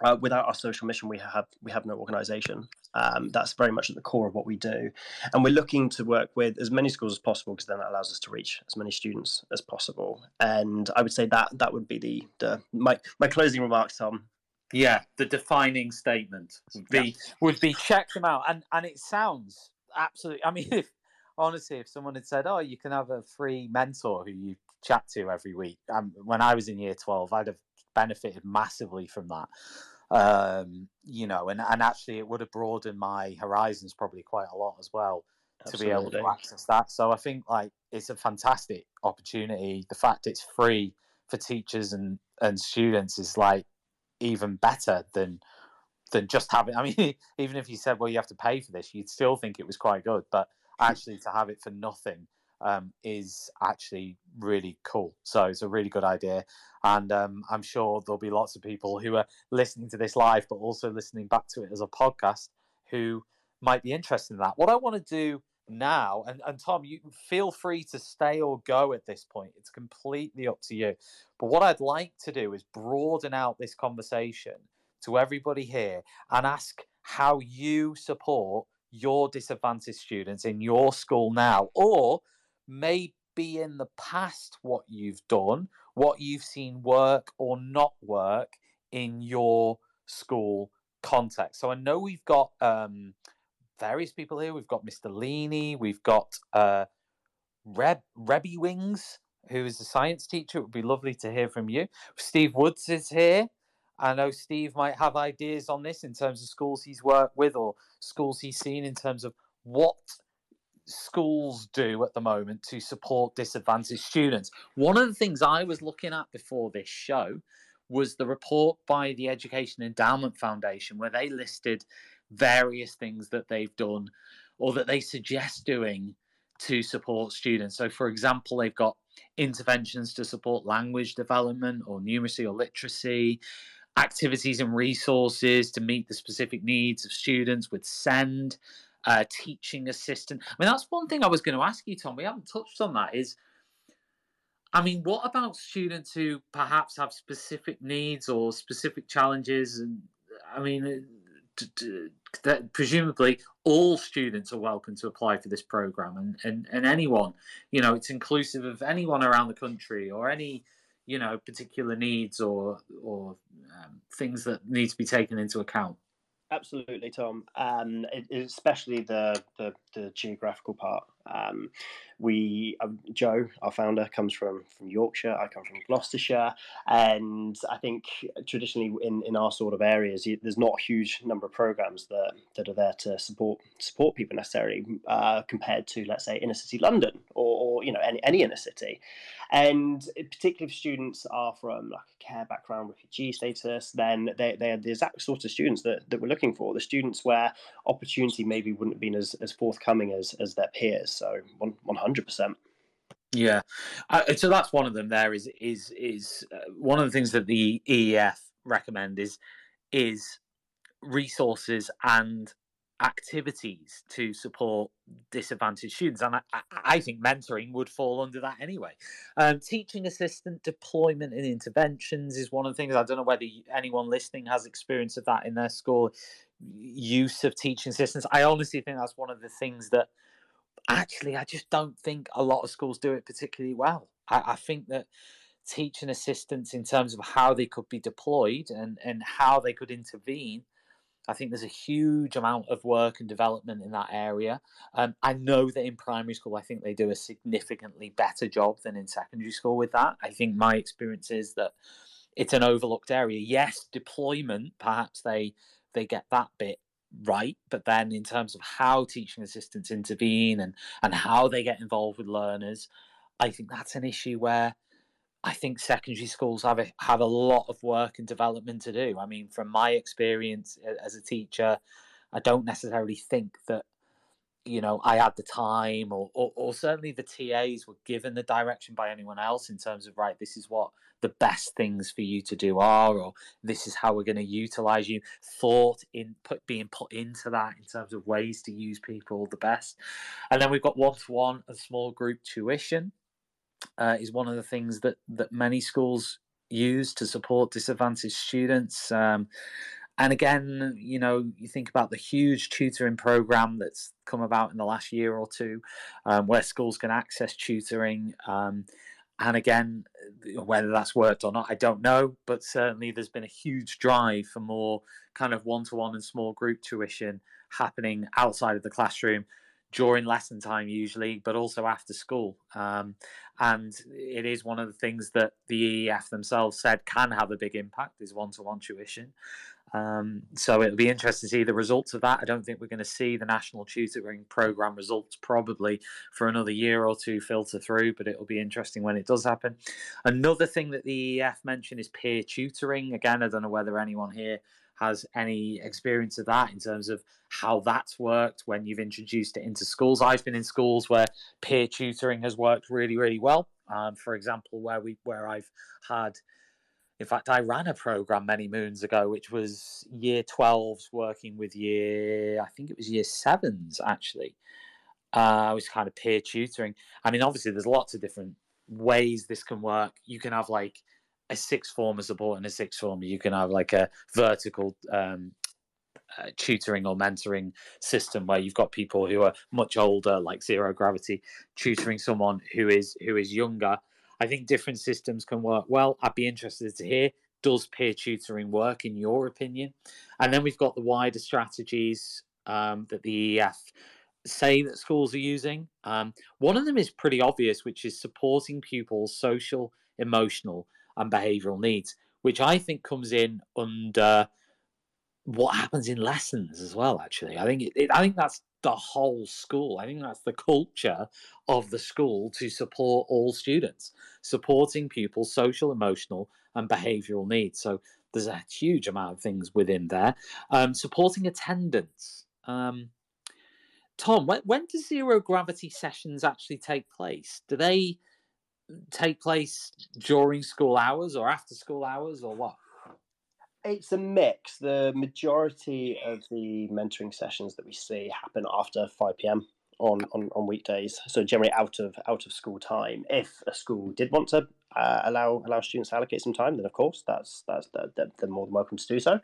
uh, without our social mission, we have we have no organisation. Um, that's very much at the core of what we do, and we're looking to work with as many schools as possible because then that allows us to reach as many students as possible. And I would say that that would be the, the my my closing remarks, Tom. Yeah, the defining statement would be yeah. would be check them out, and and it sounds absolutely. I mean, if honestly, if someone had said, "Oh, you can have a free mentor who you chat to every week," um, when I was in year twelve, I'd have benefited massively from that. Um, you know, and, and actually it would have broadened my horizons probably quite a lot as well Absolutely. to be able to access that. So I think like it's a fantastic opportunity. The fact it's free for teachers and, and students is like even better than than just having I mean even if you said well you have to pay for this you'd still think it was quite good but actually to have it for nothing um, is actually really cool. So it's a really good idea. And um, I'm sure there'll be lots of people who are listening to this live, but also listening back to it as a podcast who might be interested in that. What I want to do now, and, and Tom, you feel free to stay or go at this point. It's completely up to you. But what I'd like to do is broaden out this conversation to everybody here and ask how you support your disadvantaged students in your school now, or maybe in the past what you've done, what you've seen work or not work in your school context. So I know we've got um, various people here. We've got Mr. Leany, we've got uh, Reb Rebby Wings, who is a science teacher. It would be lovely to hear from you. Steve Woods is here. I know Steve might have ideas on this in terms of schools he's worked with or schools he's seen in terms of what schools do at the moment to support disadvantaged students. One of the things I was looking at before this show was the report by the Education Endowment Foundation, where they listed various things that they've done or that they suggest doing to support students. So, for example, they've got interventions to support language development or numeracy or literacy, activities and resources to meet the specific needs of students with SEND, uh, teaching assistant. I mean, that's one thing I was going to ask you, Tom. We haven't touched on that. Is I mean, what about students who perhaps have specific needs or specific challenges? And I mean, that presumably all students are welcome to apply for this program and, and, and anyone you know it's inclusive of anyone around the country or any you know particular needs or or um, things that need to be taken into account absolutely tom. Um, especially the, the, the geographical part. Um, we um, Joe, our founder, comes from from Yorkshire. I come from Gloucestershire, and I think traditionally in, in our sort of areas, there's not a huge number of programs that that are there to support support people necessarily uh, compared to let's say inner city London or, or you know any, any inner city, and particularly if students are from like a care background, refugee status, then they they are the exact sort of students that, that we're looking for. The students where opportunity maybe wouldn't have been as, as forthcoming as as their peers. So one hundred percent. Yeah, uh, so that's one of them. There is is is uh, one of the things that the EEF recommend is is resources and activities to support disadvantaged students. And I, I, think mentoring would fall under that anyway. Um, teaching assistant deployment and interventions is one of the things. I don't know whether anyone listening has experience of that in their school. Use of teaching assistants. I honestly think that's one of the things that actually, I just don't think a lot of schools do it particularly well. I, I think that teaching assistants in terms of how they could be deployed and, and how they could intervene. I think there's a huge amount of work and development in that area. Um, I know that in primary school, I think they do a significantly better job than in secondary school with that. I think my experience is that it's an overlooked area. Yes, deployment, perhaps they they get that bit right but then in terms of how teaching assistants intervene and and how they get involved with learners i think that's an issue where i think secondary schools have a, have a lot of work and development to do. I mean from my experience as a teacher i don't necessarily think that you know I had the time or, or, or certainly the TAs were given the direction by anyone else in terms of right this is what the best things for you to do are, or this is how we're going to utilize you. Thought in put being put into that in terms of ways to use people the best. And then we've got one to one and small group tuition uh, is one of the things that that many schools use to support disadvantaged students. Um, and again, you know, you think about the huge tutoring program that's come about in the last year or two, um, where schools can access tutoring. Um, and again, whether that's worked or not, I don't know. But certainly, there's been a huge drive for more kind of one-to-one and small group tuition happening outside of the classroom during lesson time, usually, but also after school. Um, and it is one of the things that the EEF themselves said can have a big impact is one-to-one tuition. Um, so it'll be interesting to see the results of that. I don't think we're going to see the national tutoring program results probably for another year or two filter through, but it'll be interesting when it does happen. Another thing that the EEF mentioned is peer tutoring. Again, I don't know whether anyone here has any experience of that in terms of how that's worked when you've introduced it into schools. I've been in schools where peer tutoring has worked really, really well. Um, for example, where we where I've had in fact, I ran a program many moons ago, which was year 12s working with year, I think it was year sevens actually. Uh, I was kind of peer tutoring. I mean, obviously, there's lots of different ways this can work. You can have like a six former support and a six former. You can have like a vertical um, uh, tutoring or mentoring system where you've got people who are much older, like zero gravity, tutoring someone who is who is younger I think different systems can work well. I'd be interested to hear does peer tutoring work in your opinion? And then we've got the wider strategies um, that the EF say that schools are using. Um, one of them is pretty obvious, which is supporting pupils' social, emotional, and behavioural needs, which I think comes in under what happens in lessons as well. Actually, I think it, it, I think that's the whole school. I think that's the culture of the school to support all students, supporting pupils' social, emotional, and behavioural needs. So there's a huge amount of things within there. Um, supporting attendance. Um, Tom, when, when do zero gravity sessions actually take place? Do they take place during school hours or after school hours or what? It's a mix. The majority of the mentoring sessions that we see happen after 5 p.m. On, on, on weekdays, so generally out of out of school time. If a school did want to uh, allow allow students to allocate some time, then of course that's that's they're, they're more than welcome to do so.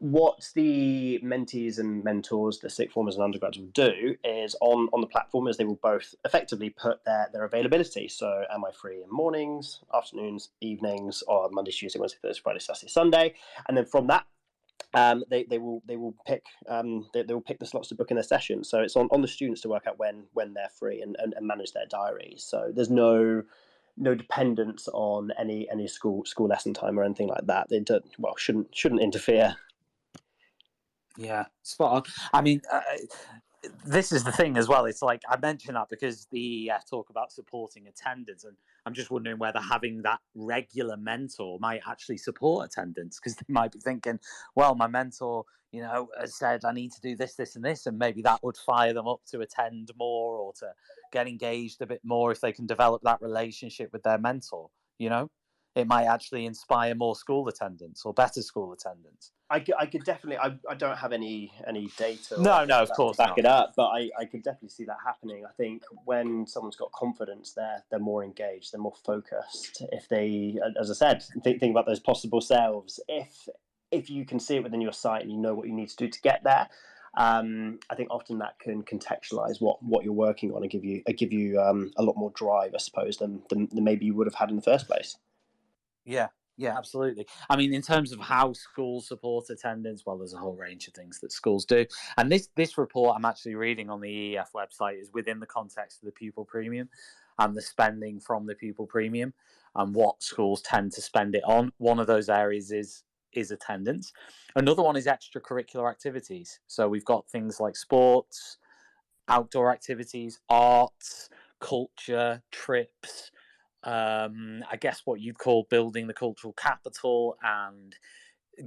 What the mentees and mentors, the sixth formers and undergrads will do is on, on the platform is they will both effectively put their, their availability. So am I free in mornings, afternoons, evenings, or Monday, Tuesday, Wednesday, Thursday, Friday, Saturday, Sunday? And then from that um, they, they will they will pick um, they, they will pick the slots to book in their session. So it's on, on the students to work out when when they're free and, and, and manage their diaries. So there's no no dependence on any any school school lesson time or anything like that. They don't well shouldn't shouldn't interfere. Yeah, spot on. I mean, uh, this is the thing as well. It's like I mentioned that because the uh, talk about supporting attendance, and I'm just wondering whether having that regular mentor might actually support attendance because they might be thinking, well, my mentor, you know, has said I need to do this, this, and this, and maybe that would fire them up to attend more or to get engaged a bit more if they can develop that relationship with their mentor. You know, it might actually inspire more school attendance or better school attendance. I could, I could definitely. I, I don't have any any data. No, no, of course, back not. it up. But I, I could definitely see that happening. I think when someone's got confidence, they're they're more engaged, they're more focused. If they, as I said, think, think about those possible selves. If if you can see it within your sight and you know what you need to do to get there, um, I think often that can contextualize what, what you're working on and give you uh, give you um, a lot more drive, I suppose, than, than, than maybe you would have had in the first place. Yeah, yeah, absolutely. I mean, in terms of how schools support attendance, well, there's a whole range of things that schools do. And this this report I'm actually reading on the EEF website is within the context of the pupil premium and the spending from the pupil premium and what schools tend to spend it on. One of those areas is is attendance. Another one is extracurricular activities. So we've got things like sports, outdoor activities, arts, culture, trips, um, I guess what you'd call building the cultural capital and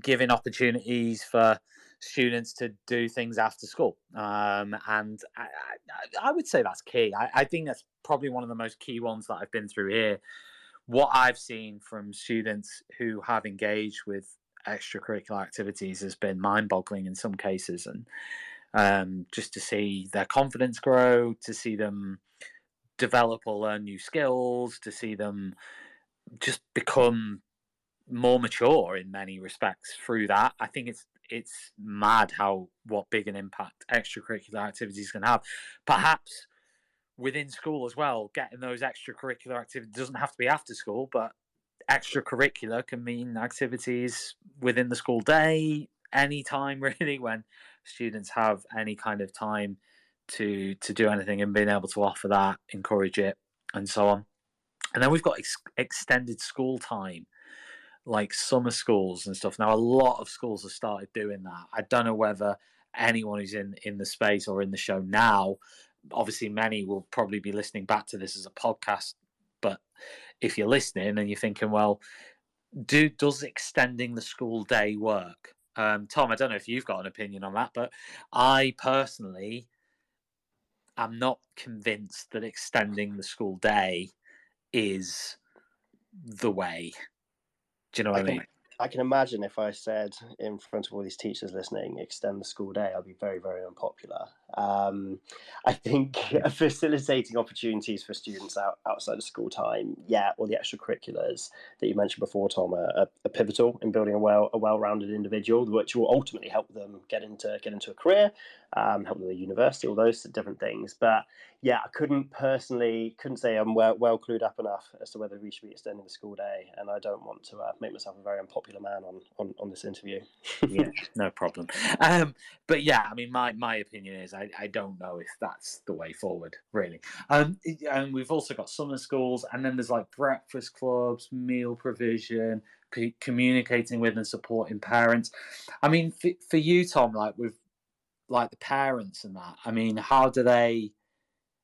giving opportunities for students to do things after school. Um, and I, I, I, would say that's key. I, I, think that's probably one of the most key ones that I've been through here. What I've seen from students who have engaged with extracurricular activities has been mind boggling in some cases. And um, just to see their confidence grow, to see them develop or learn new skills, to see them just become more mature in many respects through that. I think it's it's mad how what big an impact extracurricular activities can have. Perhaps within school as well, getting those extracurricular activities doesn't have to be after school, but extracurricular can mean activities within the school day, any time really when students have any kind of time to to do anything and being able to offer that, encourage it, and so on. And then we've got ex- extended school time, like summer schools and stuff. Now, a lot of schools have started doing that. I don't know whether anyone who's in in the space or in the show now. Obviously, many will probably be listening back to this as a podcast. But if you're listening and you're thinking, well, do does extending the school day work? Um, Tom, I don't know if you've got an opinion on that, but I personally I'm not convinced that extending the school day is the way. Do you know what I, I mean? I can imagine if I said in front of all these teachers listening, extend the school day, I'd be very, very unpopular. Um, I think facilitating opportunities for students out, outside of school time, yeah, or the extracurriculars that you mentioned before, Tom, are, are pivotal in building a well a well rounded individual, which will ultimately help them get into get into a career, um, help them at university, all those different things. But yeah, I couldn't personally couldn't say I'm well, well clued up enough as to whether we should be extending the school day, and I don't want to uh, make myself a very unpopular man on on, on this interview. yeah, no problem. Um, but yeah, I mean, my my opinion is I, I don't know if that's the way forward, really. Um, and we've also got summer schools, and then there's like breakfast clubs, meal provision, communicating with and supporting parents. I mean, for, for you, Tom, like with like the parents and that. I mean, how do they?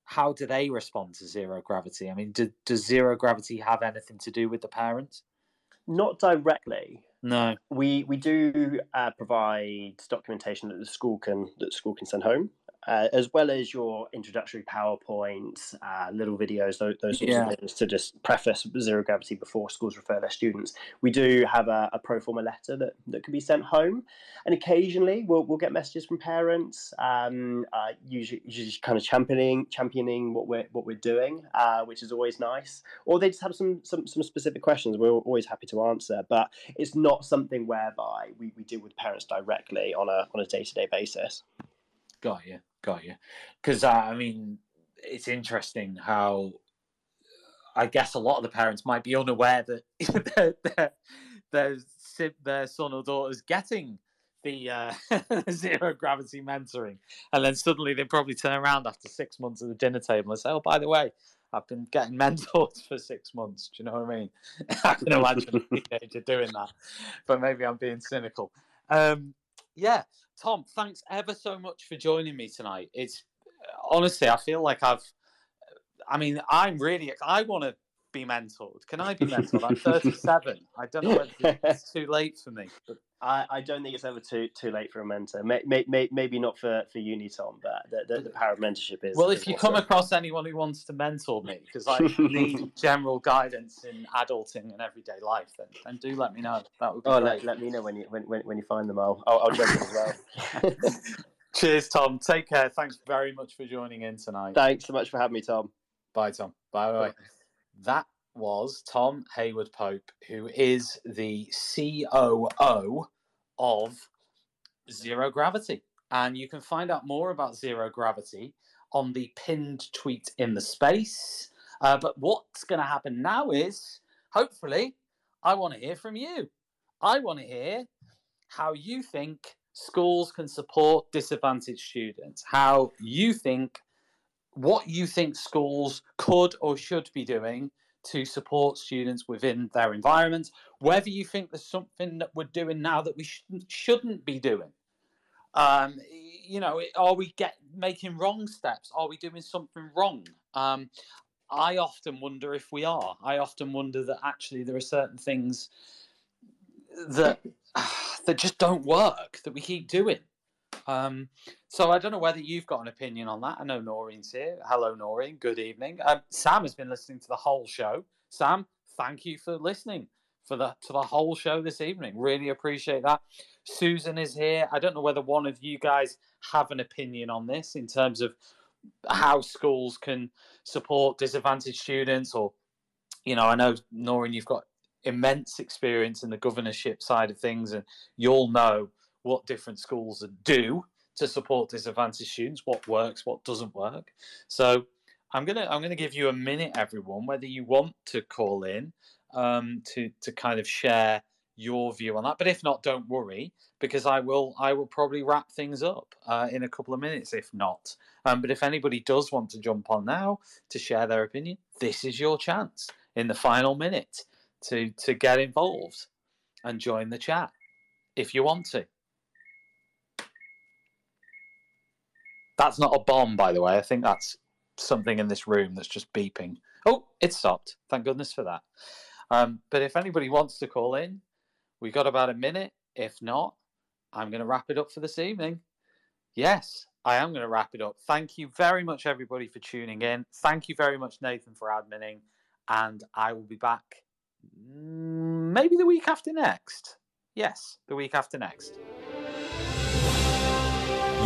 how do they respond to zero gravity? I mean, do, does zero gravity have anything to do with the parents? Not directly. No. We we do uh, provide documentation that the school can that the school can send home. Uh, as well as your introductory PowerPoints, uh, little videos, those, those sorts yeah. of things to just preface zero gravity before schools refer their students. We do have a, a pro forma letter that, that can be sent home, and occasionally we'll, we'll get messages from parents, um, uh, usually, usually kind of championing championing what we're what we're doing, uh, which is always nice. Or they just have some some some specific questions. We're always happy to answer, but it's not something whereby we, we deal with parents directly on a on a day to day basis. Got you, got you. Because uh, I mean, it's interesting how I guess a lot of the parents might be unaware that their, their, their, son or daughter is getting the uh, zero gravity mentoring, and then suddenly they probably turn around after six months at the dinner table and say, "Oh, by the way, I've been getting mentored for six months." Do you know what I mean? I can imagine a teenager doing that, but maybe I'm being cynical. Um, yeah, Tom, thanks ever so much for joining me tonight. It's honestly, I feel like I've. I mean, I'm really. I want to be mentored. Can I be mentored? I'm 37. I don't know whether it's too late for me. But... I, I don't think it's ever too too late for a mentor. May, may, may, maybe not for, for uni, Tom, but the, the, the power of mentorship is. Well, if you come across anyone who wants to mentor me, because I need general guidance in adulting and everyday life, then, then do let me know. That would be oh, great. Let, let me know when you when, when, when you find them. I'll I'll, I'll jump in as well. Cheers, Tom. Take care. Thanks very much for joining in tonight. Thanks so much for having me, Tom. Bye, Tom. Bye. Bye. That was Tom Haywood Pope, who is the COO of Zero Gravity. And you can find out more about Zero Gravity on the pinned tweet in the space. Uh, but what's going to happen now is hopefully, I want to hear from you. I want to hear how you think schools can support disadvantaged students, how you think, what you think schools could or should be doing to support students within their environment, whether you think there's something that we're doing now that we shouldn't, shouldn't be doing. Um, you know, are we get making wrong steps? Are we doing something wrong? Um, I often wonder if we are. I often wonder that actually there are certain things that that just don't work that we keep doing. Um, so I don't know whether you've got an opinion on that. I know Noreen's here. Hello, Noreen. Good evening. Um, Sam has been listening to the whole show. Sam, thank you for listening for the to the whole show this evening. Really appreciate that. Susan is here. I don't know whether one of you guys have an opinion on this in terms of how schools can support disadvantaged students, or you know, I know Noreen, you've got immense experience in the governorship side of things, and you'll know what different schools do to support disadvantaged students, what works, what doesn't work. So I'm gonna I'm gonna give you a minute, everyone, whether you want to call in um, to to kind of share your view on that. But if not, don't worry because I will I will probably wrap things up uh, in a couple of minutes. If not, um, but if anybody does want to jump on now to share their opinion, this is your chance in the final minute to to get involved and join the chat if you want to. That's not a bomb, by the way. I think that's something in this room that's just beeping. Oh, it stopped. Thank goodness for that. Um, but if anybody wants to call in, we've got about a minute. If not, I'm going to wrap it up for this evening. Yes, I am going to wrap it up. Thank you very much, everybody, for tuning in. Thank you very much, Nathan, for adminning. And I will be back mm, maybe the week after next. Yes, the week after next.